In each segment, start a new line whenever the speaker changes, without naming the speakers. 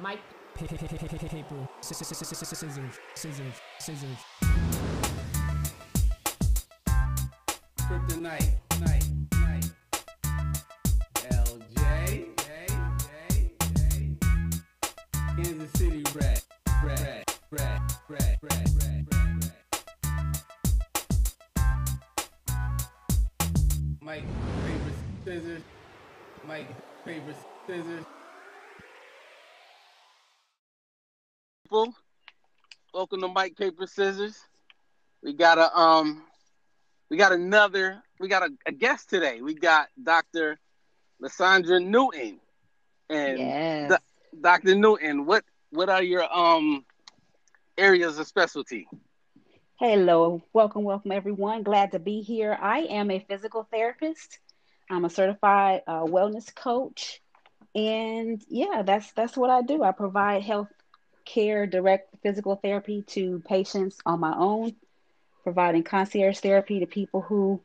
Mike. Paper. Scissors. Scissors. Scissors.
People. Welcome to Mike Paper Scissors. We got a um we got another we got a, a guest today. We got Dr. Lysandra Newton. And
Yes.
Do- Dr. Newton, what what are your um areas of specialty?
Hello, welcome, welcome everyone. Glad to be here. I am a physical therapist. I'm a certified uh, wellness coach, and yeah, that's that's what I do. I provide health care, direct physical therapy to patients on my own, providing concierge therapy to people who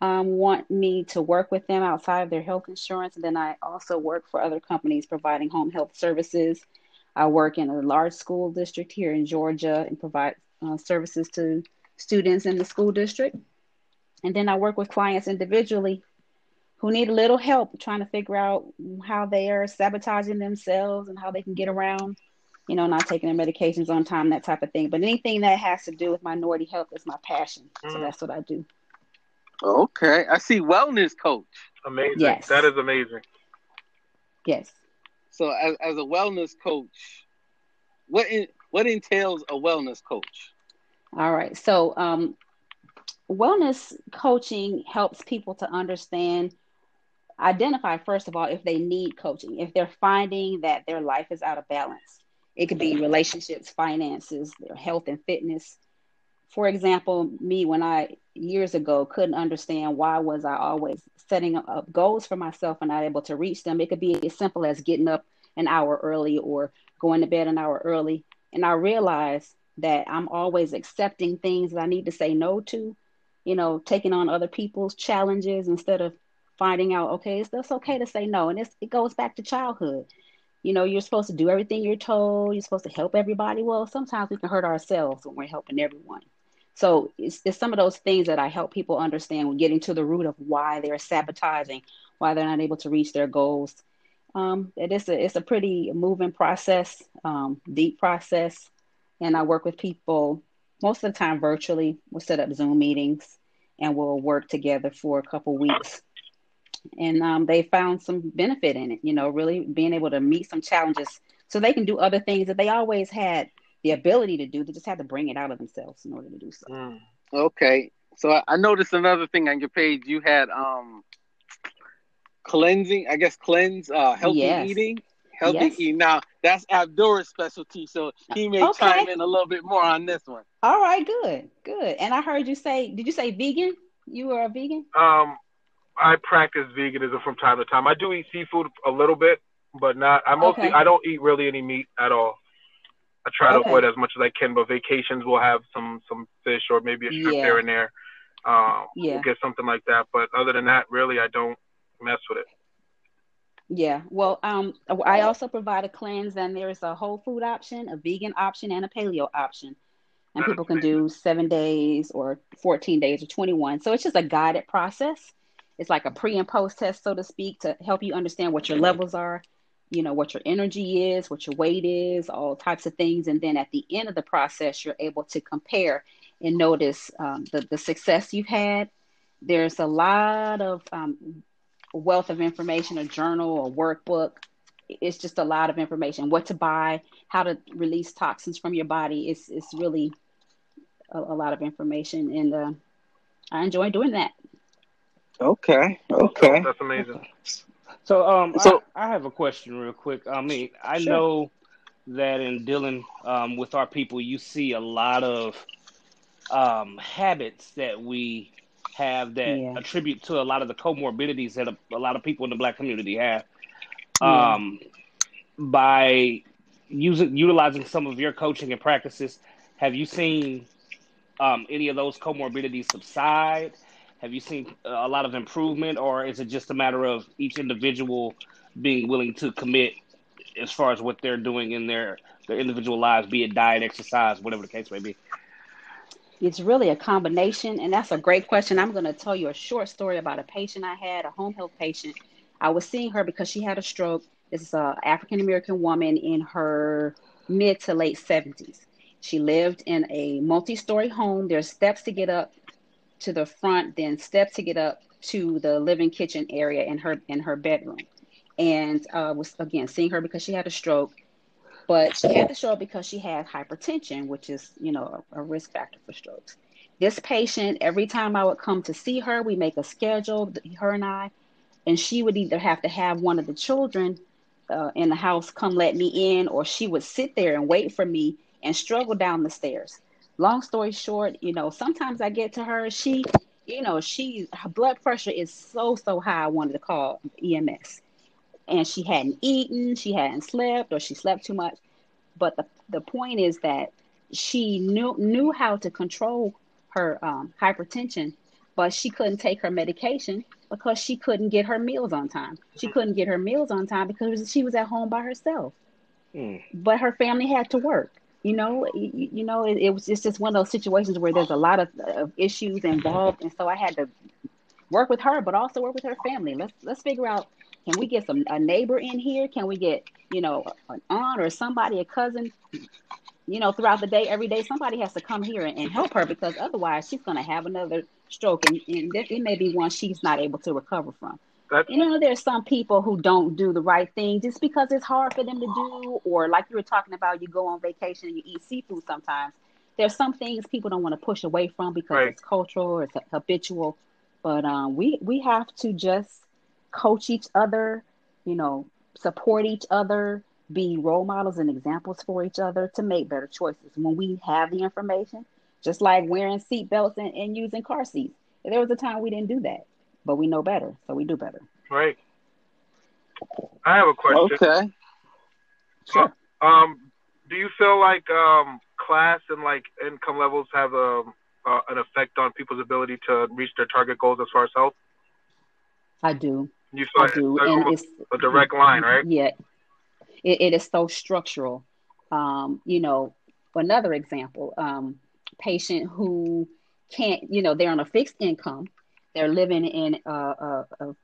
um, want me to work with them outside of their health insurance. And then I also work for other companies providing home health services. I work in a large school district here in Georgia and provide uh, services to students in the school district. And then I work with clients individually who need a little help trying to figure out how they are sabotaging themselves and how they can get around, you know, not taking their medications on time, that type of thing. But anything that has to do with minority health is my passion. So
Mm.
that's what I do.
Okay. I see wellness coach.
Amazing.
Yes.
That is amazing.
Yes.
So as, as a wellness coach, what in, what entails a wellness coach?
All right. So, um, wellness coaching helps people to understand, identify, first of all, if they need coaching, if they're finding that their life is out of balance. It could be relationships, finances, health and fitness. For example, me, when I years ago couldn't understand why was I always setting up goals for myself and not able to reach them. It could be as simple as getting up an hour early or going to bed an hour early. And I realized that I'm always accepting things that I need to say no to, you know, taking on other people's challenges instead of finding out, okay, it's, it's okay to say no. And it's, it goes back to childhood. You know, you're supposed to do everything you're told, you're supposed to help everybody. Well, sometimes we can hurt ourselves when we're helping everyone. So it's, it's some of those things that I help people understand, when getting to the root of why they're sabotaging, why they're not able to reach their goals. Um, it is a, it's a pretty moving process, um, deep process and I work with people most of the time virtually. We'll set up Zoom meetings and we'll work together for a couple weeks. And um, they found some benefit in it, you know, really being able to meet some challenges so they can do other things that they always had the ability to do. They just had to bring it out of themselves in order to do so.
Mm.
Okay. So I, I noticed another thing on your page. You had um cleansing, I guess cleanse, uh healthy
Yes.
eating. Healthy
Yes.
eating. Now that's Abdur's specialty, so he may
Okay.
chime in a little bit more on this one.
All right, good, good. And I heard you say, did you say vegan? You are a vegan?
Um, I practice veganism from time to time. I do eat seafood a little bit, but not. I mostly
Okay.
I don't eat really any meat at all. I try to
Okay.
avoid as much as I can, but vacations will have some some fish or maybe a strip
Yeah.
here and there. Um,
Yeah.
we'll get something like that. But other than that, really, I don't mess with it.
Yeah, well, um, I also provide a cleanse, and there's a whole food option, a vegan option, and a paleo option. And people can do seven days or 14 days or 21. So it's just a guided process. It's like a pre and post test, so to speak, to help you understand what your levels are, you know, what your energy is, what your weight is, all types of things. And then at the end of the process, you're able to compare and notice um, the, the success you've had. There's a lot of um, wealth of information, a journal, a workbook. It's just a lot of information. What to buy, how to release toxins from your body. It's it's really a, a lot of information, and uh, I enjoy doing that.
Okay. Okay.
That's amazing.
So, um,
So-
I, I have a question real quick. I mean, I
Sure.
know that in dealing um, with our people, you see a lot of um, habits that we have that
Yeah.
attribute to a lot of the comorbidities that a, a lot of people in the black community have.
Yeah.
Um, by using utilizing some of your coaching and practices, have you seen um, any of those comorbidities subside? Have you seen uh, a lot of improvement, or is it just a matter of each individual being willing to commit as far as what they're doing in their their individual lives, be it diet, exercise, whatever the case may be?
It's really a combination, and that's a great question. I'm going to tell you a short story about a patient I had, a home health patient. I was seeing her because she had a stroke. This is a African American woman in her mid to late 70s. She lived in a multi-story home. There's steps to get up to the front, then steps to get up to the living kitchen area in her in her bedroom. And uh, was again seeing her because she had a stroke, but she had the stroke because she had hypertension, which is you know a, a risk factor for strokes. This patient, every time I would come to see her, we make a schedule, her and I, and she would either have to have one of the children uh, in the house come let me in, or she would sit there and wait for me and struggle down the stairs. Long story short, you know, sometimes I get to her, she, you know, she her blood pressure is so so high. I wanted to call EMS, and she hadn't eaten, she hadn't slept, or she slept too much. But the the point is that she knew knew how to control her um, hypertension, but she couldn't take her medication because she couldn't get her meals on time. She couldn't get her meals on time because she was at home by herself.
Mm.
But her family had to work. You know, you, you know, it, it was it's just one of those situations where there's a lot of, of issues involved, and so I had to work with her, but also work with her family. Let's let's figure out can we get some a neighbor in here? Can we get you know an aunt or somebody, a cousin? You know, throughout the day, every day, somebody has to come here and, and help her because otherwise she's going to have another stroke, and, and it may be one she's not able to recover from.
That's
You know, there's some people who don't do the right thing just because it's hard for them to do, or like you were talking about, you go on vacation and you eat seafood sometimes. There's some things people don't want to push away from because
Right.
it's cultural or it's habitual. But um, we we have to just coach each other, you know, support each other, be role models and examples for each other to make better choices when we have the information. Just like wearing seatbelts and, and using car seats. There was a time we didn't do that, but we know better, so we do better.
right. I have a question.
Okay.
Sure.
Um, do you feel like um, class and like income levels have a, uh, an effect on people's ability to reach their target goals as far as health?
I do.
You feel
I
like
do.
it's
And it's
a direct line, right?
Yeah. It, it is so structural. Um, you know, another example, um, patient who can't, you know, they're on a fixed income. They're living in a, a, a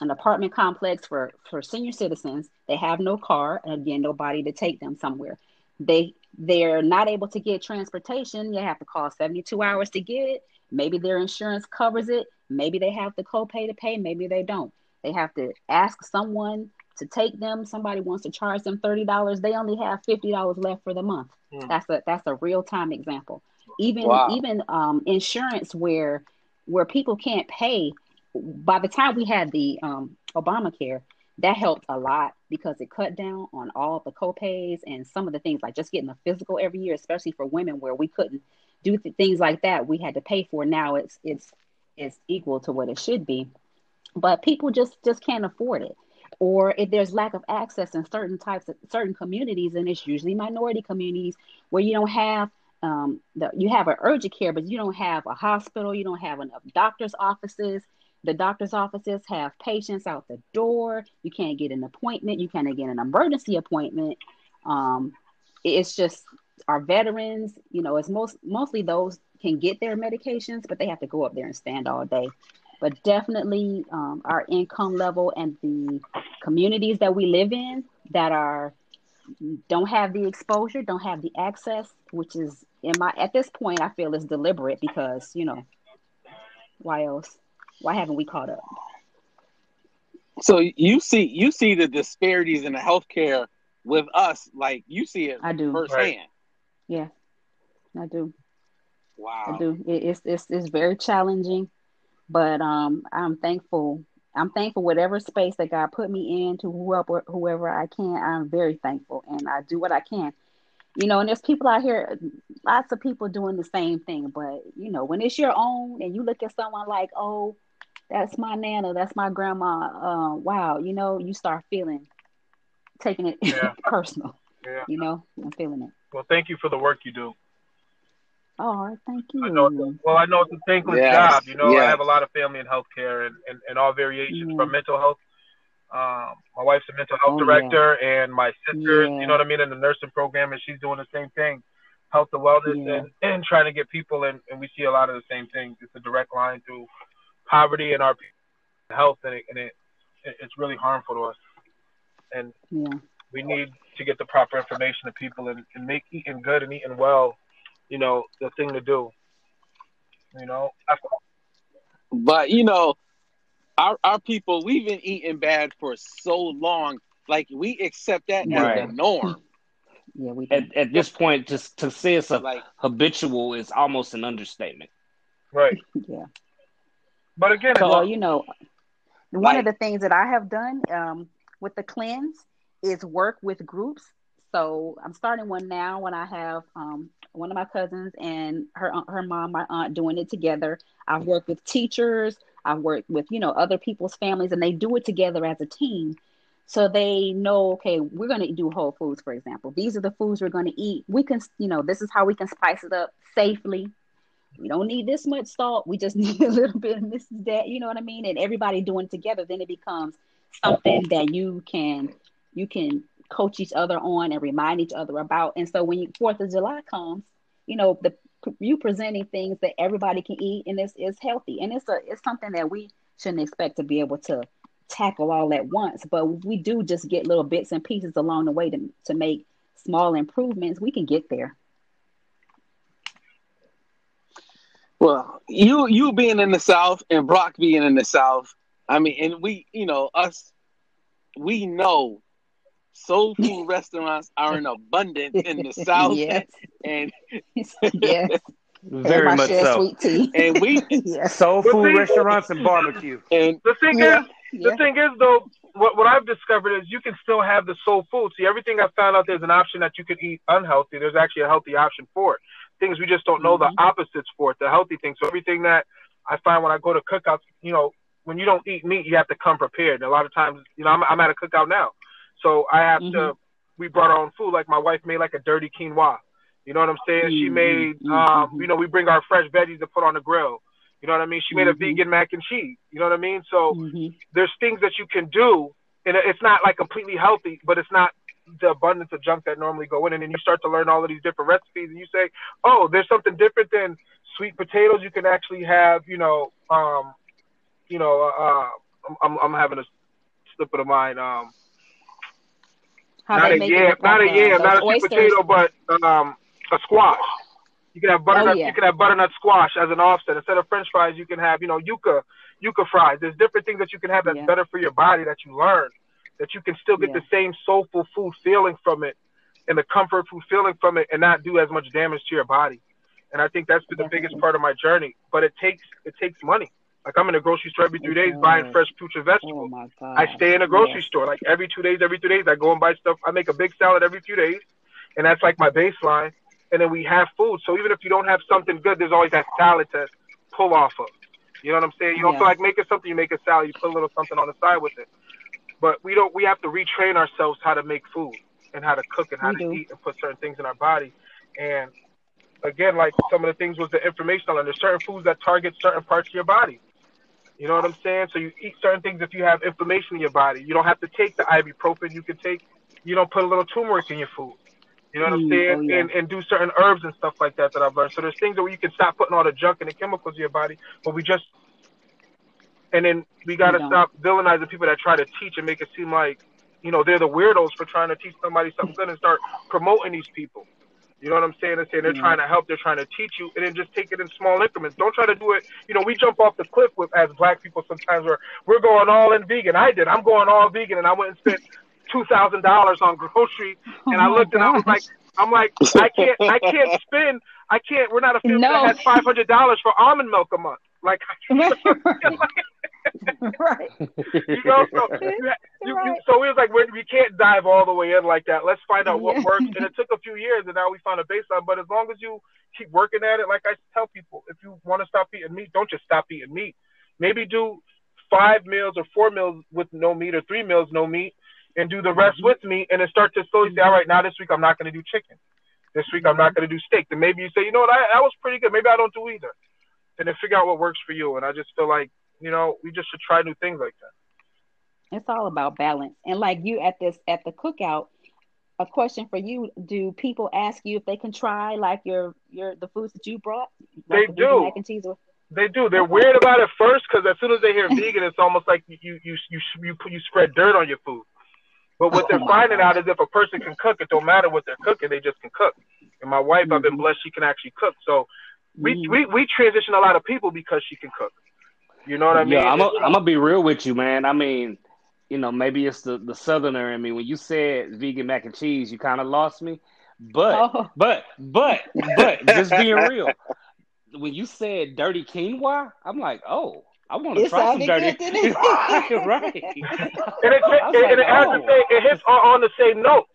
an apartment complex for for senior citizens. They have no car, and again, nobody to take them somewhere. They they're not able to get transportation. You have to call 72 hours to get it. Maybe their insurance covers it. Maybe they have the copay to pay. Maybe they don't. They have to ask someone to take them. Somebody wants to charge them thirty dollars. They only have fifty dollars left for the month.
Hmm.
That's a that's a real time example. Even
Wow.
even um, insurance where where people can't pay. By the time we had the um, Obamacare, that helped a lot because it cut down on all the copays and some of the things like just getting a physical every year, especially for women where we couldn't do th- things like that. We had to pay for. Now it's it's it's equal to what it should be, but people just just can't afford it. Or if there's lack of access in certain types of certain communities, and it's usually minority communities where you don't have um, the, you have an urgent care, but you don't have a hospital, you don't have enough doctors' offices. The doctor's offices have patients out the door. You can't get an appointment. You can't get an emergency appointment. Um, it's just our veterans. You know, it's most mostly those can get their medications, but they have to go up there and stand all day. But definitely, um, our income level and the communities that we live in that are don't have the exposure, don't have the access, which is in my at this point I feel is deliberate because you know why else? Why haven't we caught up?
So you see you see the disparities in the healthcare with us, like you see it
I do.
firsthand.
Yeah, I do.
Wow.
I do. It, it's it's it's very challenging, but um, I'm thankful. I'm thankful whatever space that God put me in to whoever whoever I can. I'm very thankful, and I do what I can. You know, and there's people out here, lots of people doing the same thing. But you know, when it's your own, and you look at someone like, oh, that's my nana, that's my grandma. Uh, wow, you know, you start feeling, taking it
Yeah.
personal.
Yeah.
You know, I'm feeling it.
Well, thank you for the work you do.
Oh, thank you.
I know. Well, I know it's a thankless
Yes,
job. You know, I have a lot of family in healthcare and, and, and all variations
Yeah.
from mental health Um, my wife's a mental health
Oh, yeah.
director, and my sister,
Yeah.
you know what I mean, in the nursing program, and she's doing the same thing, health and wellness,
Yeah.
and, and trying to get people, and, and we see a lot of the same things. It's a direct line through poverty and our health, and it, and it, it it's really harmful to us. And
Yeah.
we need to get the proper information to people and, and make eating good and eating well, you know, the thing to do. You know,
But you know, our our people, we've been eating bad for so long. Like we accept that as
Right.
the norm.
Yeah, we.
At, at this point, just to say it's a
Like
habitual is almost an understatement.
right.
yeah.
But again,
So
it's,
you know, one
Like-
of the things that I have done um, with the cleanse is work with groups. So I'm starting one now when I have um, one of my cousins and her her mom, my aunt, doing it together. I've worked with teachers. I've worked with you know other people's families, and they do it together as a team. So they know, okay, we're going to do whole foods, for example. These are the foods we're going to eat. We can, you know, this is how we can spice it up safely. We don't need this much salt. We just need a little bit of Mrs. Dash, you know what I mean? And everybody doing together, then it becomes something that you can you can coach each other on and remind each other about. And so when you, Fourth of July comes, you know, the you presenting things that everybody can eat and it's it's healthy. And it's a it's something that we shouldn't expect to be able to tackle all at once. But we do just get little bits and pieces along the way to to make small improvements. We can get there.
Well, you you being in the South and Brock being in the South, I mean, and we, you know, us, we know soul food restaurants are in abundance in the South,
yes.
and
yes.
Very
my
much so.
sweet tea.
and we
yes.
Soul food
see-
restaurants and barbecue.
and
the thing
Yeah.
is,
Yeah.
the thing is though, what what I've discovered is you can still have the soul food. See, everything I found out there's an option that you can eat unhealthy. There's actually a healthy option for it. Things we just don't know
Mhm.
the opposites for it, the healthy things. So everything that I find when I go to cookouts, you know, when you don't eat meat, you have to come prepared. And a lot of times, you know, I'm, I'm at a cookout now, so I have to.
Mhm.
We brought our own food. Like my wife made like a dirty quinoa. You know what I'm saying? She
Mhm,
made,
mhm,
um, you know, we bring our fresh veggies to put on the grill. You know what I mean? She made a
Mhm.
vegan mac and cheese. You know what I mean? So
Mhm.
there's things that you can do, and it's not like completely healthy, but it's not the abundance of junk that normally go in. And then you start to learn all of these different recipes, and you say, "Oh, there's something different than sweet potatoes. You can actually have, you know, um, you know, uh, I'm, I'm, I'm having a slip of the mind. Um,
How
not a yam, not a
like, uh,
yam, not a sweet potato, but um, a squash. You can have butternut.
Oh, yeah.
You can have butternut squash as an offset instead of French fries. You can have, you know, yuca, yuca fries. There's different things that you can have that's
Yeah.
better for your body that you learn. That you can still get
Yeah.
the same soulful food feeling from it, and the comfort food feeling from it, and not do as much damage to your body. And I think that's been the biggest part of my journey. But it takes it takes money. Like I'm in the grocery store every three days buying
mm.
fresh fruits and
Oh
vegetables.
god.
I stay in a grocery
Yes.
store like every two days, every two days. I go and buy stuff. I make a big salad every few days, and that's like my baseline. And then we have food. So even if you don't have something good, there's always that salad to pull off of. You know what I'm saying? You don't
Yeah.
feel like making something, you make a salad, you put a little something on the side with it. But we don't. We have to retrain ourselves how to make food and how to cook and how
We
to
do.
eat and put certain things in our body. And again, like some of the things was the information learned. There's certain foods that target certain parts of your body. You know what I'm saying? So you eat certain things if you have inflammation in your body. You don't have to take the ibuprofen. You can take, you know, put a little turmeric in your food. You know what I'm
Mm,
saying?
oh, yeah.
and, and do certain herbs and stuff like that that I've learned. So there's things that where you can stop putting all the junk and the chemicals in your body, but we just, and then we got to
don't.
stop villainizing people that try to teach and make it seem like, you know, they're the weirdos for trying to teach somebody something good and start promoting these people. You know what I'm saying? And saying they're
Yeah.
trying to help, they're trying to teach you, and then just take it in small increments. Don't try to do it. You know, we jump off the cliff with as black people sometimes where we're going all in vegan. I did. I'm going all vegan, and I went and spent two thousand dollars on groceries, oh and I
Oh my
looked and I was like. I'm like, I can't, I can't spend, I can't. We're not a family
No.
that has five hundred dollars for almond milk a month. Like,
right.
you know, so you, you, you,
Right.
so it was like we're, we can't dive all the way in like that. Let's find out what
Yeah.
works. And it took a few years, and now we found a baseline. But as long as you keep working at it, like I tell people, if you want to stop eating meat, don't just stop eating meat. Maybe do five meals or four meals with no meat, or three meals no meat, and do the rest
Mm-hmm.
with meat, and then start to slowly say, all right, now this week I'm not going to do chicken. This week I'm not going to do steak. Then maybe you say, you know what, I, that was pretty good. Maybe I don't do either. And then figure out what works for you. And I just feel like, you know, we just should try new things like that.
It's all about balance. And like you at this at the cookout, a question for you: Do people ask you if they can try like your your the foods that you brought?
They
Like the
do.
Mac and cheese. or-
They do. They're weird about it first because as soon as they hear vegan, it's almost like you you you you you, spread dirt on your food. But what they're
Oh my
finding out is if a person can cook, it don't matter what they're cooking, they just can cook. And my wife, I've been
Mhm.
blessed; she can actually cook. So we
Mhm.
we we transition a lot of people because she can cook. You know what I mean?
Yeah, I'm gonna be real with you, man. I mean, you know, maybe it's the the southerner in me. When you said vegan mac and cheese, you kind of lost me. But
Oh.
but but but just being real, when you said dirty quinoa, I'm like, oh, I want to
It
try some dirty.
good, it?
right, right.
and it,
I was
and
like,
it has
oh.
the same, it hits on, on the same notes.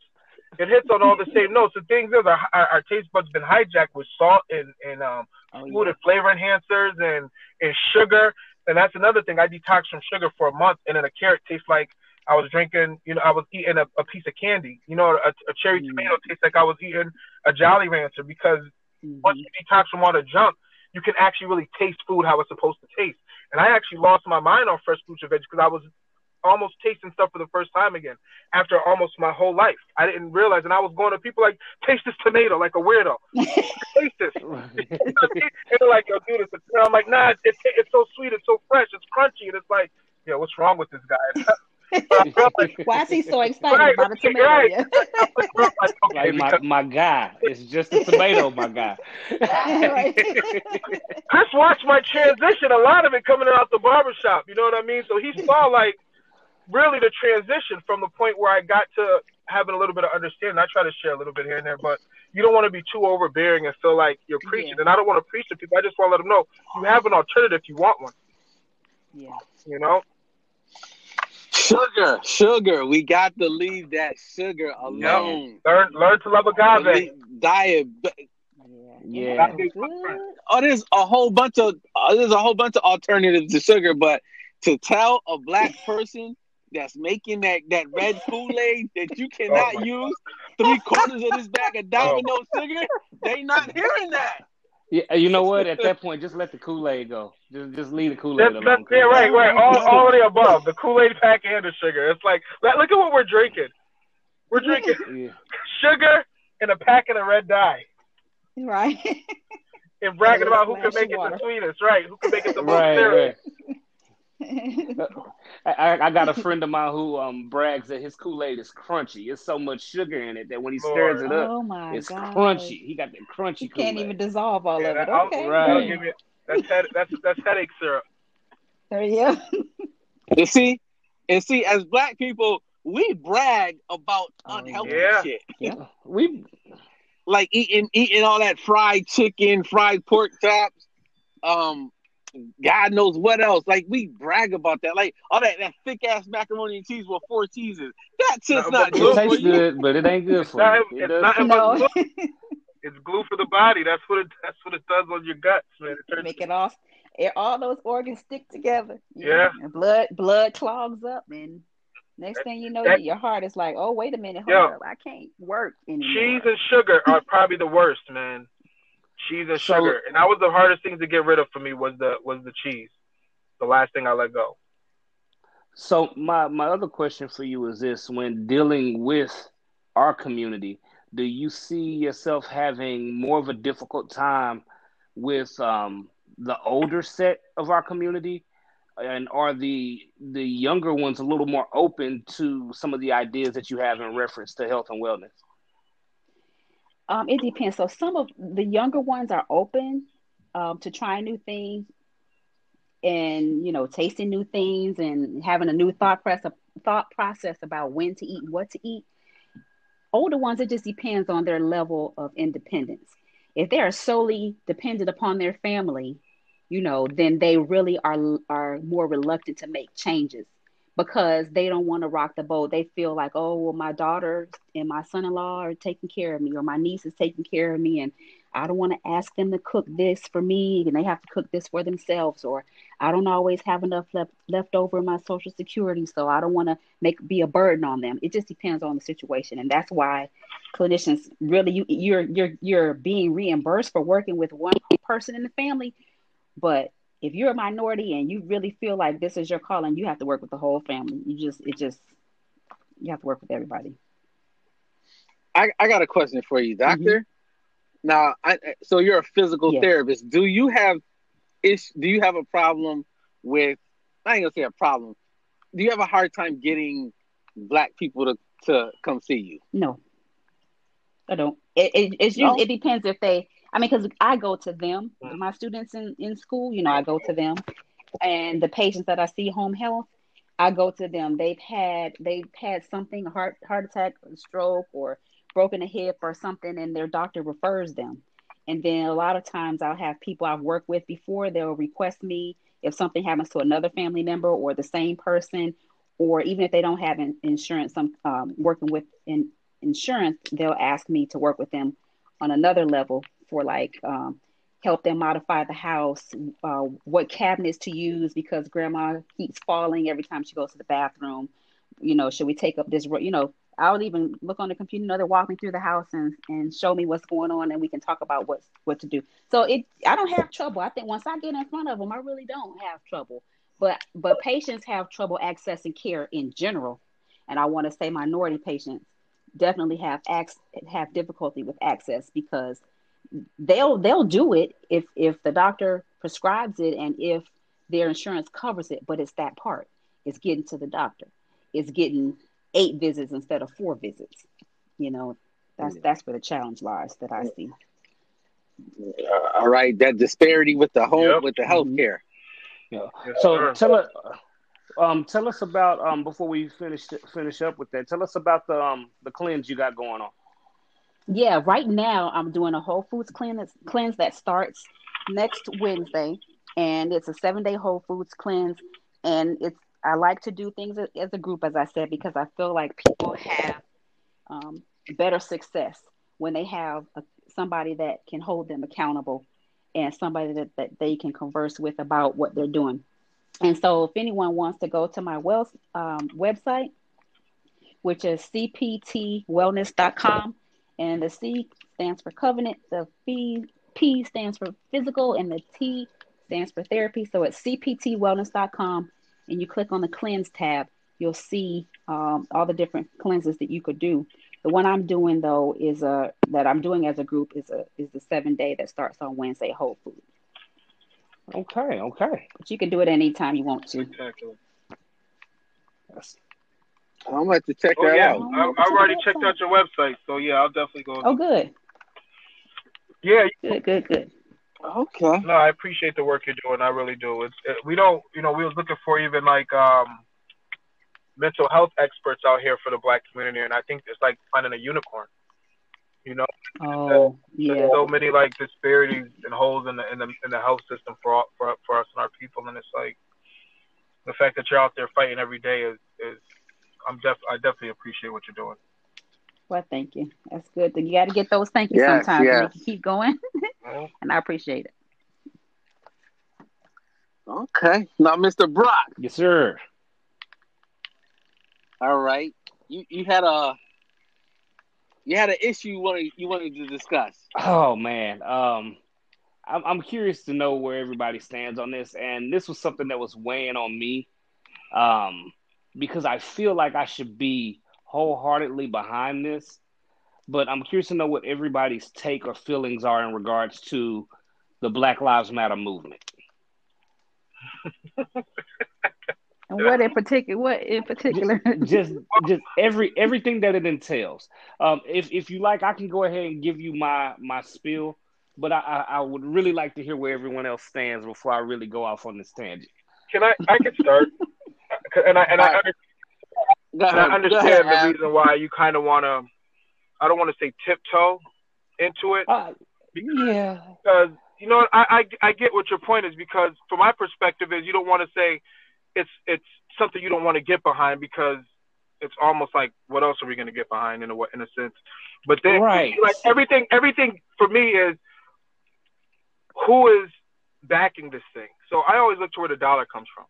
It hits on all the same notes. The thing is, our, our, our taste buds been hijacked with salt and and um
Oh,
food
yeah.
and flavor enhancers and and sugar. And that's another thing. I detoxed from sugar for a month, and then a carrot tastes like I was drinking. You know, I was eating a, a piece of candy. You know, a, a cherry
Mm.
tomato tastes like I was eating a Jolly Rancher because once
Mhm.
you detox from all the junk, you can actually really taste food how it's supposed to taste. And I actually lost my mind on fresh fruits and veggies because I was almost tasting stuff for the first time again after almost my whole life. I didn't realize, and I was going to people like, taste this tomato like a weirdo. taste this. and they're like, yo, dude, it's a and I'm like, nah, it's, it's so sweet, it's so fresh, it's crunchy. And it's like, yeah, what's wrong with this guy?
Why is he so excited
Right,
about a tomato?
right.
Yeah.
like, okay,
like my, my guy, it's just a tomato, my guy.
Right.
Chris watched my transition, a lot of it coming out the barbershop. You know what I mean? So he saw like really the transition from the point where I got to having a little bit of understanding. I try to share a little bit here and there, but you don't want to be too overbearing and feel like you're preaching.
Yeah.
And I don't want to preach to people. I just want to let them know you have an alternative if you want one.
yeah.
You know?
Sugar, sugar. We got to leave that sugar alone.
Learn learn to love agave.
Believe- Diet.
Yeah.
Oh, there's a whole bunch of uh, there's a whole bunch of alternatives to sugar, but to tell a black person that's making that that red Kool Aid that you oh cannot
Oh my
use three quarters of this bag of oh Domino sugar, they not hearing that.
Yeah, you know what? At that point, just let the Kool Aid go. Just just leave the Kool Aid
That's,
alone.
that's, yeah, right, right. All, all of the above. The Kool Aid pack and the sugar. It's like, like, look at what we're drinking. We're drinking
Yeah.
sugar and a pack of the red dye.
Right.
And bragging about who can make
of
it
water.
the sweetest, right? Who can make it the most
Right,
serious.
right. I, I- I got a friend of mine who um brags that his Kool Aid is crunchy. It's so much sugar in it that when he stirs it up,
oh my
it's
god.
crunchy. He got that crunchy
You
Kool
can't even dissolve all
Yeah,
of it.
that- I'll-
Okay.
Right.
that'll give you- that's, head, that's, that's headache syrup.
There you go.
You see, and see, as black people, we brag about
Oh,
unhealthy
yeah.
shit,
We
like eating eating all that fried chicken, fried pork chops, um, God knows what else. Like we brag about that, like all that that thick ass macaroni and cheese with four cheeses. That's just
No,
not
but
it
good for
tastes
you.
good, but it ain't good for
not-
you. It
it's not-
no.
It's glue for the body. That's what it. That's what it does on your guts, man. It turns
Make it all it- all those organs stick together.
Yeah.
know, and blood blood clogs up and next thing you know
that-
your heart is like, oh wait a minute, hold
Yo.
up. I can't work anymore.
cheese and sugar are probably the worst, man. Cheese and
So-
sugar, and that was the hardest thing to get rid of for me was the was the cheese. The last thing I let go.
So my my other question for you is this: When dealing with our community, do you see yourself having more of a difficult time with um, the older set of our community, and are the the younger ones a little more open to some of the ideas that you have in reference to health and wellness?
Um, it depends. So some of the younger ones are open um, to trying new things and you know tasting new things and having a new thought process thought process about when to eat what to eat. Older ones, it just depends on their level of independence. If they are solely dependent upon their family, you know, then they really are are more reluctant to make changes because they don't want to rock the boat. They feel like, oh, well, my daughter and my son-in-law are taking care of me, or my niece is taking care of me, and I don't want to ask them to cook this for me, and they have to cook this for themselves, or I don't always have enough left left over in my social security, so I don't want to make be a burden on them. It just depends on the situation, and that's why clinicians really you you're you're you're being reimbursed for working with one person in the family, but if you're a minority and you really feel like this is your calling, you have to work with the whole family. You just it just you have to work with everybody.
I, I got a question for you, doctor. Mm-hmm. Now, I, so you're a physical
Yes.
therapist. Do you have is do you have a problem with? I ain't gonna say a problem. Do you have a hard time getting black people to to come see you?
No, I don't. It it it's
No?
it depends if they. I mean, because I go to them, my students in in school. You know, I go to them, and the patients that I see home health, I go to them. They've had they've had something a heart heart attack, or stroke, or broken a hip or something, and their doctor refers them. And then a lot of times I'll have people I've worked with before. They'll request me if something happens to another family member or the same person, or even if they don't have in, insurance, some um, working with in, insurance, they'll ask me to work with them on another level for like um, help them modify the house, uh, what cabinets to use because grandma keeps falling every time she goes to the bathroom. You know, should we take up this? You know, I'll even look on the computer. You know, they'll walk me through the house and, and show me what's going on, and we can talk about what's what to do. So it, I don't have trouble. I think once I get in front of them, I really don't have trouble. But but patients have trouble accessing care in general, and I want to say minority patients definitely have ac- have difficulty with access because they'll they'll do it if if the doctor prescribes it and if their insurance covers it but it's that part it's getting to the doctor it's getting eight visits instead of four visits you know that's that's where the challenge lies that i see
Uh, all right, that disparity with the home
Yep.
with the healthcare.
Yeah.
Yes,
So
sir.
tell us, um, tell us about um before we finish finish up with that. Tell us about the um the cleanse you got going on.
Yeah right now i'm doing a whole foods cleanse cleanse that starts next wednesday and it's a seven day whole foods cleanse and it's i like to do things as- a group as i said because i feel like people have um, better success when they have a, somebody that can hold them accountable and somebody that, that they can converse with about what they're doing. And so if anyone wants to go to my wealth um, website which is cptwellness.com and the C stands for covenant, the P, P stands for physical, and the T stands for therapy. So it's cptwellness.com, and you click on the cleanse tab, you'll see um, all the different cleanses that you could do. The one I'm doing though is a that I'm doing as a group is a is the seven day that starts on Wednesday Whole Food.
Okay, okay.
But you can do it anytime you want to.
Spectacular.
That's-
I'm gonna have to check
Oh
that
yeah,
out.
I, I've already checked out your website, so yeah, I'll definitely go.
Oh, good,
Yeah,
good, good, good.
Okay.
no, I appreciate the work you're doing. I really do. It's it, we don't, you know, we was looking for even like um mental health experts out here for the black community, and I think it's like finding a unicorn. You know,
Oh, yeah.
there's so many like disparities and holes in the in the in the health system for all, for for us and our people, and it's like the fact that you're out there fighting every day is is I'm def I definitely appreciate what you're doing.
Well, thank you. That's good. You got to get those thank you
Yes,
sometimes.
yes.
And we can keep going,
Mhm.
and I appreciate it.
Okay. Now, Mr. Brock.
Yes, sir.
All right. You you had a you had an issue you wanted you wanted to discuss.
Oh man, um, I'm, I'm curious to know where everybody stands on this, and this was something that was weighing on me, um, because I feel like I should be wholeheartedly behind this, but I'm curious to know what everybody's take or feelings are in regards to the Black Lives Matter movement.
And what in particular? What in particular?
just just every everything that it entails. Um, if if you like, I can go ahead and give you my my spiel, but I, I, I would really like to hear where everyone else stands before I really go off on this tangent.
Can I I can start, and I and I, and. I understand the reason why you kind of want to. I don't want to say tiptoe into it
Uh, yeah,
because you know I, I I get what your point is because from my perspective is you don't want to say it's it's something you don't want to get behind because it's almost like what else are we going to get behind in a in a sense. But then
Right.
like everything everything for me is who is backing this thing. So I always look to where the dollar comes from,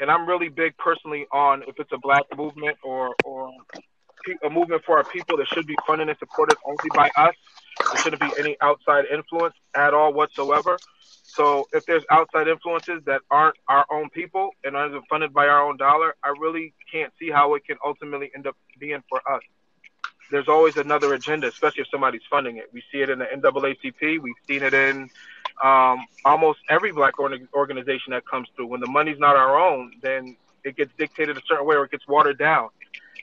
and I'm really big personally on if it's a black movement or or a movement for our people that should be funded and supported only by us. There shouldn't be any outside influence at all whatsoever. So if there's outside influences that aren't our own people and aren't funded by our own dollar, I really can't see how it can ultimately end up being for us. There's always another agenda, especially if somebody's funding it. We see it in the NAACP. We've seen it in um, almost every black organization that comes through. When the money's not our own, then it gets dictated a certain way or it gets watered down.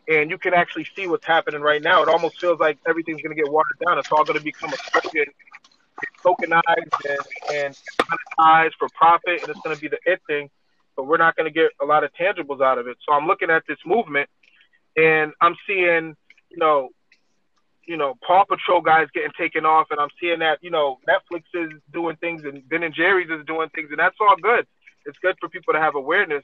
And you can actually see what's happening right now. It almost feels like everything's going to get watered down. It's all going to become a slogan, tokenized and, and monetized for profit, and it's going to be the it thing. But we're not going to get a lot of tangibles out of it. So I'm looking at this movement, and I'm seeing, you know, you know, Paw Patrol guys getting taken off, and I'm seeing that, you know, Netflix is doing things and Ben and Jerry's is doing things, and that's all good. It's good for people to have awareness,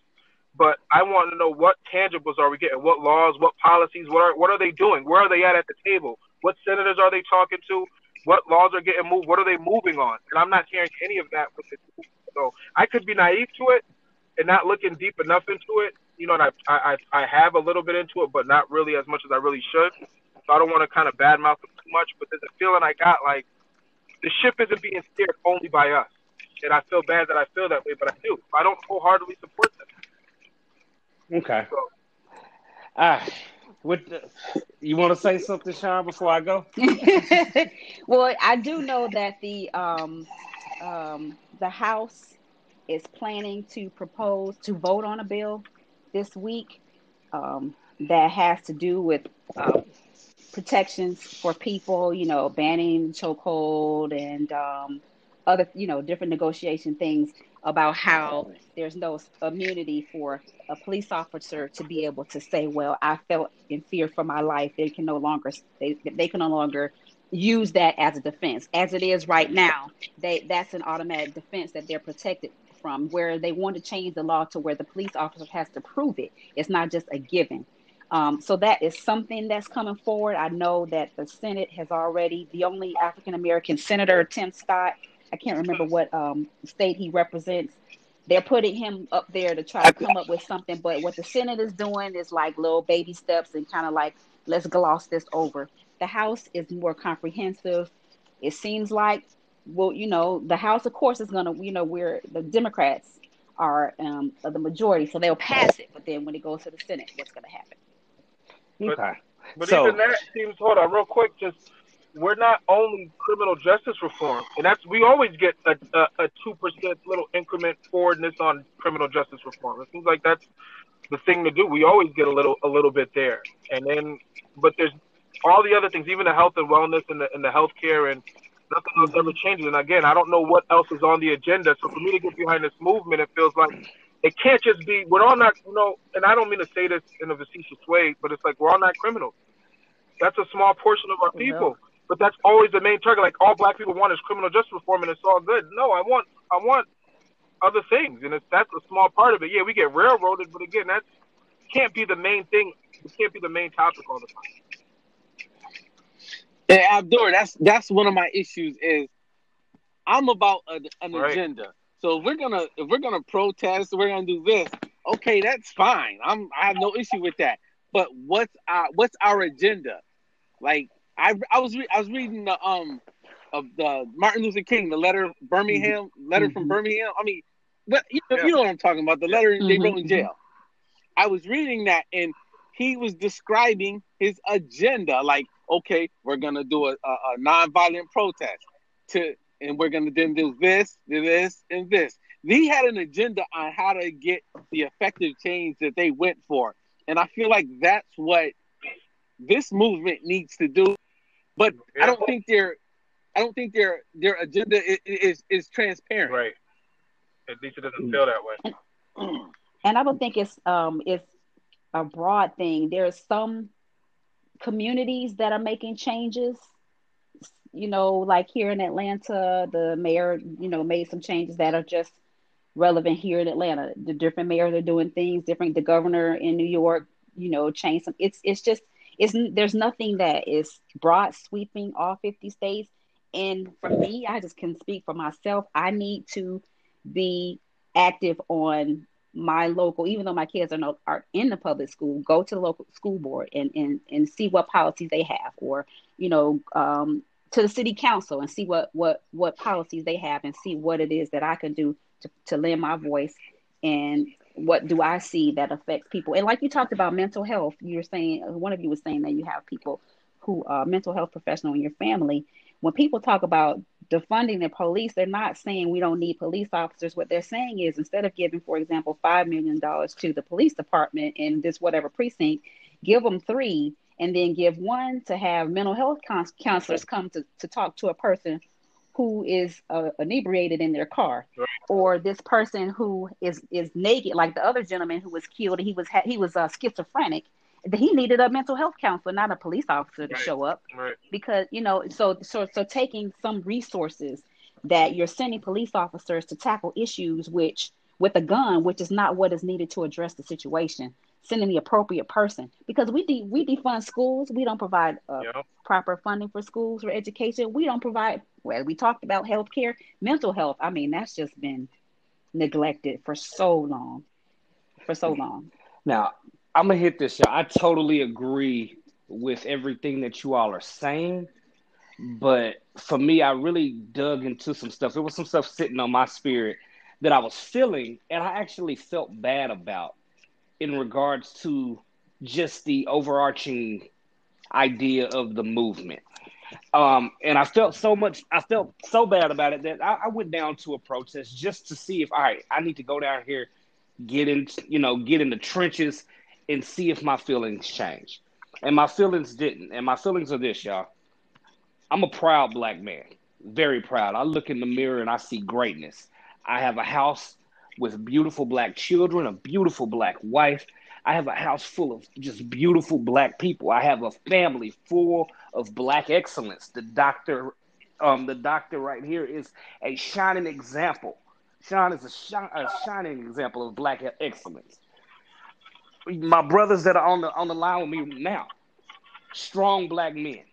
but I want to know what tangibles are we getting? What laws? What policies? What are what are they doing? Where are they at at the table? What senators are they talking to? What laws are getting moved? What are they moving on? And I'm not hearing any of that with. So I could be naive to it and not looking deep enough into it. You know, and I I I have a little bit into it, but not really as much as I really should. So I don't want to kind of badmouth them too much, but there's a feeling I got like the ship isn't being steered only by us. And I feel bad that I feel that way, but I do. I don't wholeheartedly support them.
Okay. So, ah, what the, you want to say something, Sean, before I go?
well, I do know that the um, um, the House is planning to propose to vote on a bill this week um, that has to do with uh, protections for people, you know, banning chokehold and um, other, you know, different negotiation things about how there's no immunity for a police officer to be able to say, well, I felt in fear for my life. They can no longer, they, they can no longer use that as a defense. As it is right now, they that's an automatic defense that they're protected from. Where they want to change the law to where the police officer has to prove it. It's not just a given. Um, so that is something that's coming forward. I know that the Senate has already, the only African American senator, Tim Scott, I can't remember what um, state he represents. They're putting him up there to try to come up with something. But what the Senate is doing is like little baby steps and kind of like, let's gloss this over. The House is more comprehensive. It seems like, well, you know, the House, of course, is going to, you know, we're the Democrats are um, the majority, so they'll pass it. But then when it goes to the Senate, what's going to happen?
Okay.
But,
so,
even that seems hold on real quick. Just we're not only criminal justice reform, and that's we always get a a two percent little increment forwardness on criminal justice reform. It seems like that's the thing to do. We always get a little a little bit there, and then but there's all the other things, even the health and wellness and the and the healthcare and nothing else ever changes. And again, I don't know what else is on the agenda. So for me to get behind this movement, it feels like it can't just be we're all not you know and i don't mean to say this in a facetious way but it's like we're all not criminals. That's a small portion of our people. Yeah. but that's always the main target. Like all black people want is criminal justice reform and it's all good. No i want i want other things and it's that's a small part of it. Yeah we get railroaded but again that can't be the main thing. It can't be the main topic all the time.
And abdur that's that's one of my issues is i'm about a, an right. agenda so if we're gonna if we're gonna protest, we're gonna do this. Okay, that's fine. I'm I have no issue with that. But what's our what's our agenda? Like I I was re- I was reading the um of the Martin Luther King, the letter Birmingham, mm-hmm. letter from mm-hmm. Birmingham. I mean, but you know, yeah. you know what I'm talking about, the letter mm-hmm. they wrote in mm-hmm. jail. I was reading that and he was describing his agenda like okay, we're gonna do a, a, a nonviolent protest to and we're gonna then do this, do this, and this. They had an agenda on how to get the effective change that they went for, and I feel like that's what this movement needs to do. But I don't think their, I don't think their their agenda is is, is transparent.
Right. At least it doesn't feel that way.
And I don't think it's um it's a broad thing. There's some communities that are making changes you know, like here in Atlanta, the mayor, you know, made some changes that are just relevant here in Atlanta. The different mayors are doing things different. The governor in New York, you know, changed some. It's it's just it's there's nothing that is broad sweeping all 50 states. And for me, I just can speak for myself. I need to be active on my local, even though my kids are not are in the public school, go to the local school board and and and see what policies they have, or you know, um, to the city council and see what what what policies they have and see what it is that I can do to, to lend my voice and what do I see that affects people. And like you talked about mental health, you were saying one of you was saying that you have people who are mental health professional in your family. When people talk about defunding the police, they're not saying we don't need police officers. What they're saying is instead of giving, for example, five million dollars to the police department in this whatever precinct, give them three and then give one to have mental health counselors come to, to talk to a person who is uh, inebriated in their car right. or this person who is is naked like the other gentleman who was killed he was he was uh, schizophrenic he needed a mental health counselor not a police officer to
right.
show up
right.
because you know so so so taking some resources that you're sending police officers to tackle issues which with a gun which is not what is needed to address the situation sending the appropriate person because we de- we defund schools. We don't provide uh,
Yep.
proper funding for schools for education. We don't provide. Well, we talked about healthcare, mental health. I mean, that's just been neglected for so long, for so long.
Now, I'm gonna hit this, y'all. I totally agree with everything that you all are saying, but for me, I really dug into some stuff. There was some stuff sitting on my spirit that I was feeling, and I actually felt bad about in regards to just the overarching idea of the movement. Um, and I felt so much, I felt so bad about it that I, I went down to a protest just to see if, all right, I need to go down here, get in, you know, get in the trenches and see if my feelings change. And my feelings didn't. And my feelings are this, y'all. I'm a proud black man, very proud. I look in the mirror and I see greatness. I have a house with beautiful black children, a beautiful black wife. I have a house full of just beautiful black people. I have a family full of black excellence. The doctor, um, the doctor right here is a shining example. Sean is a, a shining example of black excellence. My brothers that are on the on the line with me now, strong black men.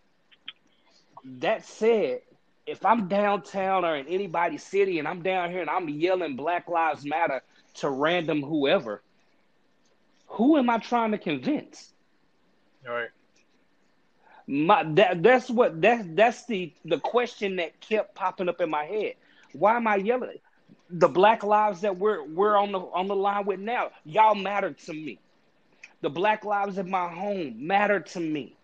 That said, if I'm downtown or in anybody's city and I'm down here and I'm yelling Black Lives Matter to random whoever, who am I trying to convince?
All right.
My that that's what that that's the the question that kept popping up in my head. Why am I yelling? The black lives that we're we're on the on the line with now, y'all matter to me. The black lives in my home matter to me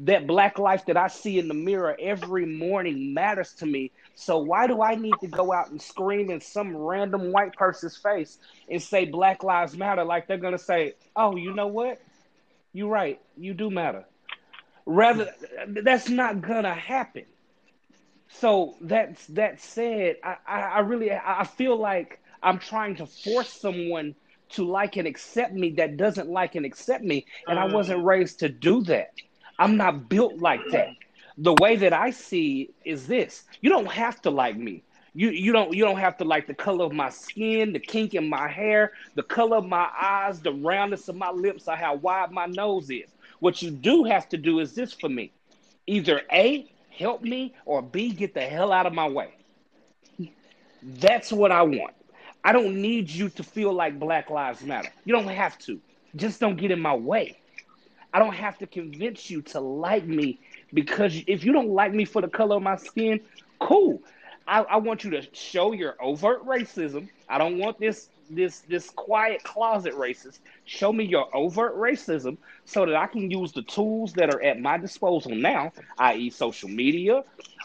that black life that I see in the mirror every morning matters to me. So why do I need to go out and scream in some random white person's face and say Black Lives Matter like they're gonna say, "Oh, you know what? You're right. You do matter." Rather, that's not gonna happen. So that's that said, I, I, I really I feel like I'm trying to force someone to like and accept me that doesn't like and accept me, and I mm. wasn't raised to do that. I'm not built like that. The way that I see is this: you don't have to like me. You you don't you don't have to like the color of my skin, the kink in my hair, the color of my eyes, the roundness of my lips, or how wide my nose is. What you do have to do is this for me: either a help me or b get the hell out of my way. That's what I want. I don't need you to feel like Black Lives Matter. You don't have to. Just don't get in my way. I don't have to convince you to like me because if you don't like me for the color of my skin, cool. I, I want you to show your overt racism. I don't want this this this quiet closet racist. Show me your overt racism so that I can use the tools that are at my disposal now, i.e., social media,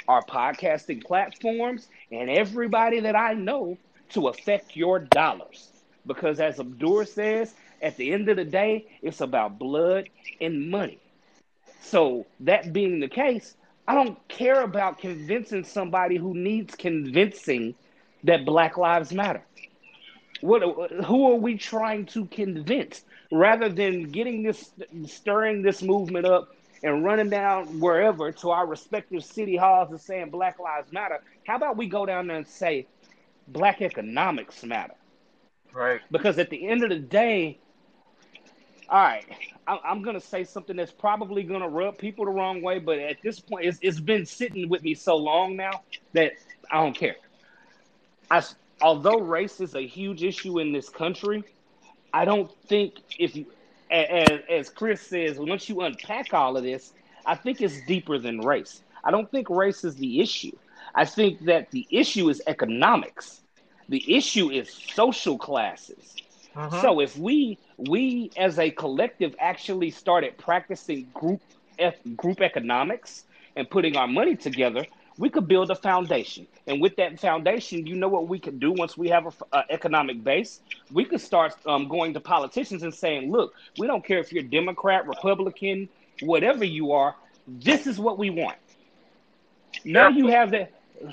our podcasting platforms, and everybody that I know to affect your dollars. Because as Abdur says, at the end of the day, it's about blood and money. So, that being the case, I don't care about convincing somebody who needs convincing that Black Lives Matter. What, who are we trying to convince? Rather than getting this, stirring this movement up and running down wherever to our respective city halls and saying Black Lives Matter, how about we go down there and say Black economics matter?
Right.
Because at the end of the day, all right, I, I'm gonna say something that's probably gonna rub people the wrong way, but at this point, it's, it's been sitting with me so long now that I don't care. I, although race is a huge issue in this country, I don't think if you, as, as Chris says, once you unpack all of this, I think it's deeper than race. I don't think race is the issue. I think that the issue is economics. The issue is social classes.
Mhm.
So if we we as a collective actually started practicing group group economics and putting our money together, we could build a foundation. And with that foundation, you know what we could do once we have a, f- a economic base? We could start um, going to politicians and saying, "Look, we don't care if you're Democrat, Republican, whatever you are. This is what we want." Now you have that.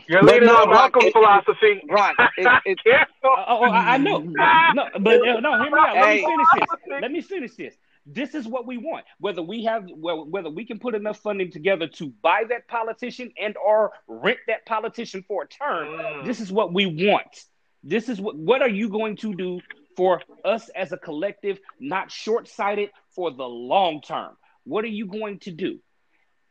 You're
But
leaning
no,
on
Rock,
Malcolm
it-
philosophy.
Rock, it, it,
Careful.
Oh, oh, I I know. No, but uh, no, hear me out. Let
Hey.
me finish this. Let me finish this. This is what we want. Whether we have, well, whether we can put enough funding together to buy that politician and or rent that politician for a term,
Mm.
this is what we want. This is what. What are you going to do for us as a collective, not short-sighted for the long term? What are you going to do?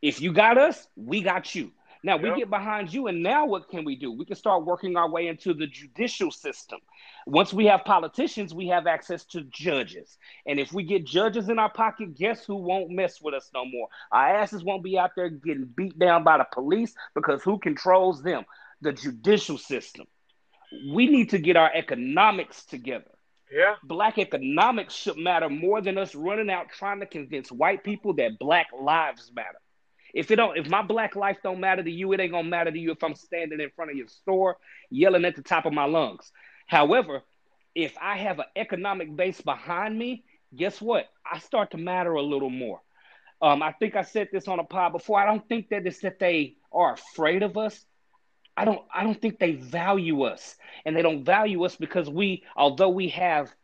If you got us, we got you. Now we
Yep.
get behind you, and now what can we do? We can start working our way into the judicial system. Once we have politicians, we have access to judges. And if we get judges in our pocket, guess who won't mess with us no more? Our asses won't be out there getting beat down by the police because who controls them? The judicial system. We need to get our economics together.
Yeah.
Black economics should matter more than us running out trying to convince white people that black lives matter. If it don't, if my black life don't matter to you, it ain't gonna matter to you if I'm standing in front of your store yelling at the top of my lungs. However, if I have an economic base behind me, guess what? I start to matter a little more. Um, I think I said this on a pod before. I don't think that it's that they are afraid of us. I don't. I don't think they value us, and they don't value us because we, although we have,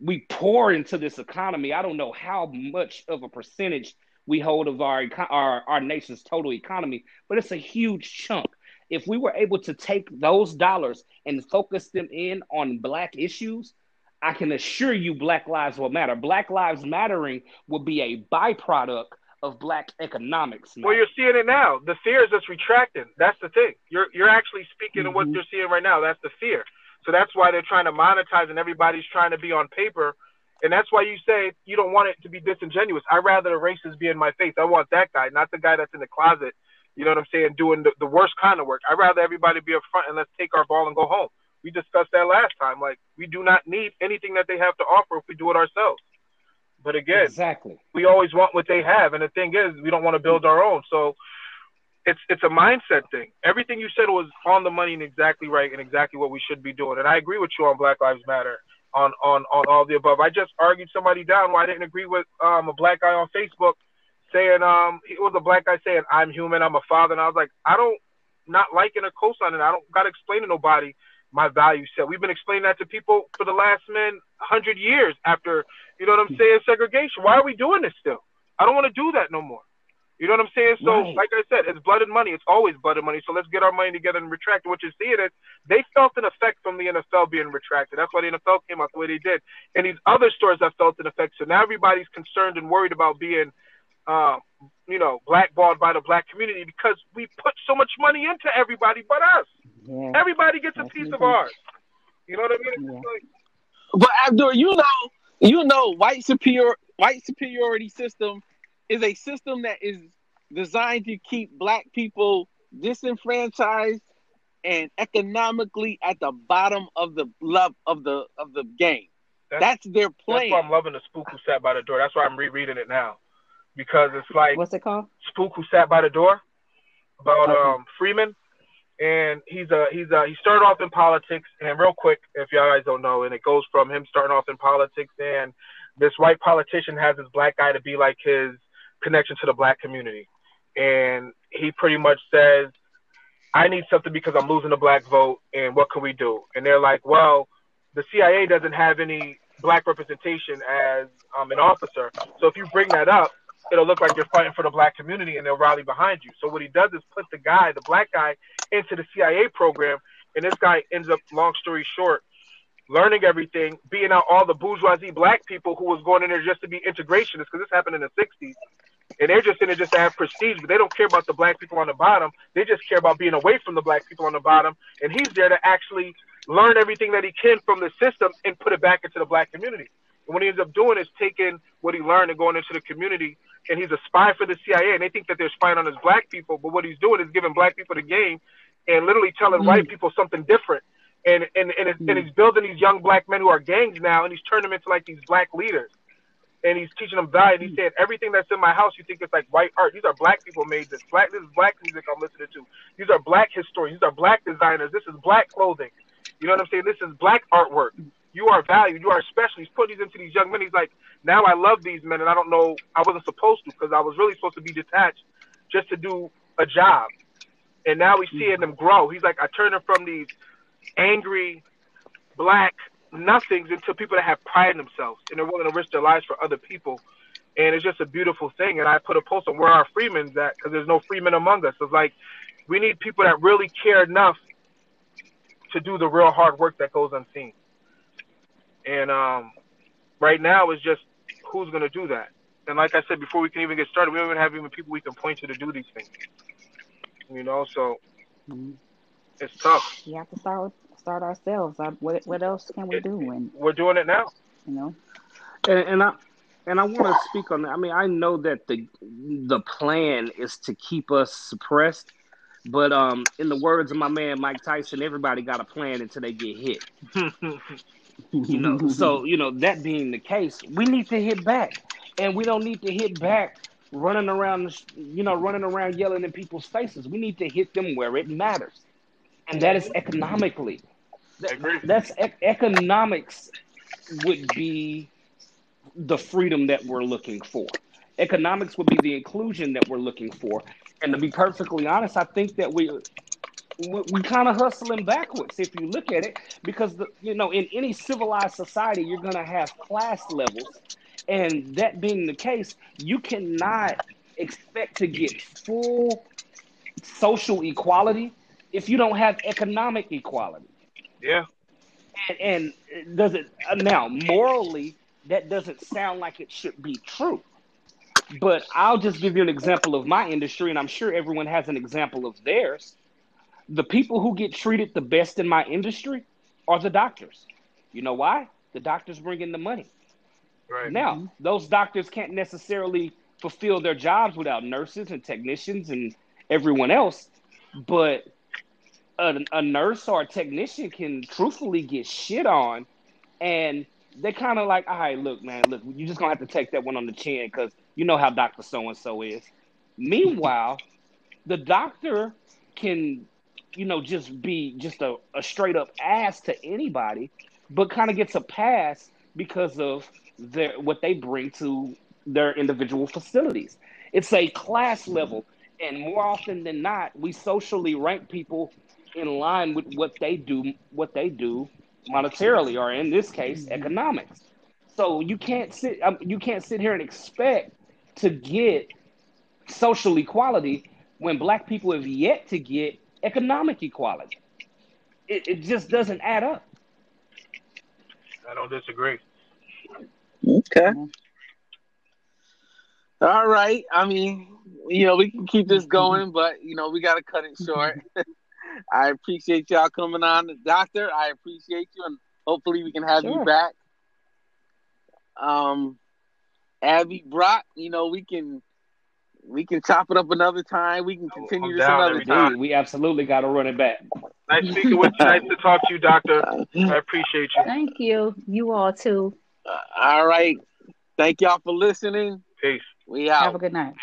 we pour into this economy. I don't know how much of a percentage we hold of our our our nation's total economy, but it's a huge chunk. If we were able to take those dollars and focus them in on black issues, I can assure you Black Lives will matter. Black Lives Mattering will be a byproduct of black economics.
Well, you're seeing it now. The fear is just retracting. That's the thing. You're you're actually speaking of what
Mhm.
you're seeing right now. That's the fear. So that's why they're trying to monetize, and everybody's trying to be on paper. And that's why you say you don't want it to be disingenuous. I rather the racist be in my face. I want that guy, not the guy that's in the closet. You know what I'm saying? Doing the, the worst kind of work. I'd rather everybody be up front and let's take our ball and go home. We discussed that last time. Like we do not need anything that they have to offer if we do it ourselves. But again,
exactly.
we always want what they have, and the thing is, we don't want to build our own. So it's it's a mindset thing. Everything you said was on the money and exactly right, and exactly what we should be doing. And I agree with you on Black Lives Matter, on on on all the above. I just argued somebody down why I didn't agree with um, a black guy on Facebook saying um it was a black guy saying I'm human, I'm a father, and I was like, I don't not liking or co-signing. I don't got to explain to nobody my value set. We've been explaining that to people for the last man hundred years after you know what I'm saying segregation. Why are we doing this still? I don't want to do that no more. You know what I'm saying? So,
Right.
like I said, it's blood and money. It's always blood and money. So let's get our money together and retract. What you're seeing is they felt an effect from the NFL being retracted. That's why the NFL came out the way they did. And these other stores have felt an effect. So now everybody's concerned and worried about being, um, you know, blackballed by the black community because we put so much money into everybody but us.
Yeah.
Everybody gets a piece of
I'm-
ours. You know what I mean?
Yeah.
like-
But Abdur, you know, you know, white superior white superiority system is a system that is designed to keep black people disenfranchised and economically at the bottom of the love of the of the game.
That's-
That's their
That's
plan.
why I'm loving the spook who sat by the door. That's why I'm rereading it now, because it's like
What's it called?
spook who sat by the door about
Okay.
um Freeman, and he's a he's a he started off in politics. And real quick, if y'all guys don't know, and it goes from him starting off in politics, and this white politician has this black guy to be like his connection to the black community, and he pretty much says. I need something because I'm losing the black vote, and what can we do? And they're like, well, the CIA doesn't have any black representation as um, an officer. So if you bring that up, it'll look like you're fighting for the black community and they'll rally behind you. So what he does is put the guy, the black guy, into the CIA program, and this guy ends up, long story short, learning everything, beating out all the bourgeoisie black people who was going in there just to be integrationists, because this happened in the 60s. And they're just in it just to have prestige, but they don't care about the black people on the bottom. They just care about being away from the black people on the bottom. And he's there to actually learn everything that he can from the system and put it back into the black community. And what he ends up doing is taking what he learned and going into the community and he's a spy for the CIA, and they think that they're spying on his black people, but what he's doing is giving black people the game and literally telling
Mm.
white people something different. And and and, it's, and
Mm.
he's building these young black men who are gangs now, and he's turning them into like these black leaders. And he's teaching them value. And he's saying everything that's in my house, you think it's like white art. These are black people made this. Black. This is black music I'm listening to. These are black historians. These are black designers. This is black clothing. You know what I'm saying? This is black artwork. You are valued. You are special. He's putting these into these young men. He's like, now I love these men, and I don't know. I wasn't supposed to because I was really supposed to be detached just to do a job. And now he's seeing hmm. them grow. He's like, I turn them from these angry black nothings into people that have pride in themselves and they're willing to risk their lives for other people. And it's just a beautiful thing. And I put a post on where our Freemen's at because there's no Freemen among us. It's like we need people that really care enough to do the real hard work that goes unseen. And um, right now it's just who's going to do that. And like I said before, we can even get started. We don't even have even people we can point to to do these things. You know, so
Mhm.
it's tough.
We have to start start ourselves. Uh, What what else can we
It-
do? And
We're doing it now.
you know,
And, and I and I want to speak on that. I mean, I know that the the plan is to keep us suppressed, but um, in the words of my man Mike Tyson, everybody got a plan until they get hit. You know, so you know that being the case, we need to hit back, and we don't need to hit back running around, the you know, running around yelling in people's faces. We need to hit them where it matters, and that is economically. That-. That's ec- economics would be the freedom that we're looking for. Economics would be the inclusion that we're looking for. And to be perfectly honest, I think that we we, we kind of hustling backwards if you look at it, because the, you know in any civilized society you're going to have class levels, and that being the case, you cannot expect to get full social equality if you don't have economic equality.
Yeah.
And, and does it uh, now morally that doesn't sound like it should be true. But I'll just give you an example of my industry, and I'm sure everyone has an example of theirs. The people who get treated the best in my industry are the doctors. You know why? The doctors bring in the money.
Right.
Now, those doctors can't necessarily fulfill their jobs without nurses and technicians and everyone else, but a, a nurse or a technician can truthfully get shit on, and they kind of like, all right, look, man, look, you just gonna have to take that one on the chin because you know how Doctor So and So is. Meanwhile, the doctor can, you know, just be just a, a straight up ass to anybody, but kind of gets a pass because of their what they bring to their individual facilities. It's a class level, and more often than not, we socially rank people in line with what they do, what they do monetarily, or in this case, mm-hmm. economics. So you can't sit, um, you can't sit here and expect to get social equality when black people have yet to get economic equality. It, it just doesn't add up.
I don't disagree.
Okay. Mm-hmm. All right. I mean, you know, we can keep this mm-hmm. going, but you know, we got to cut it short. I appreciate y'all coming on, Doctor. I appreciate you, and hopefully, we can have you back. Um, Abdur Rock, you know, we can we can chop it up another time. We can continue
I'm
this another
every
time.
We, we absolutely got to run it back.
Nice speaking with you. Nice to talk to you, Doctor. I appreciate you.
thank you. You all too.
Uh, all right. Thank y'all for listening.
Peace.
We out.
Have a good night.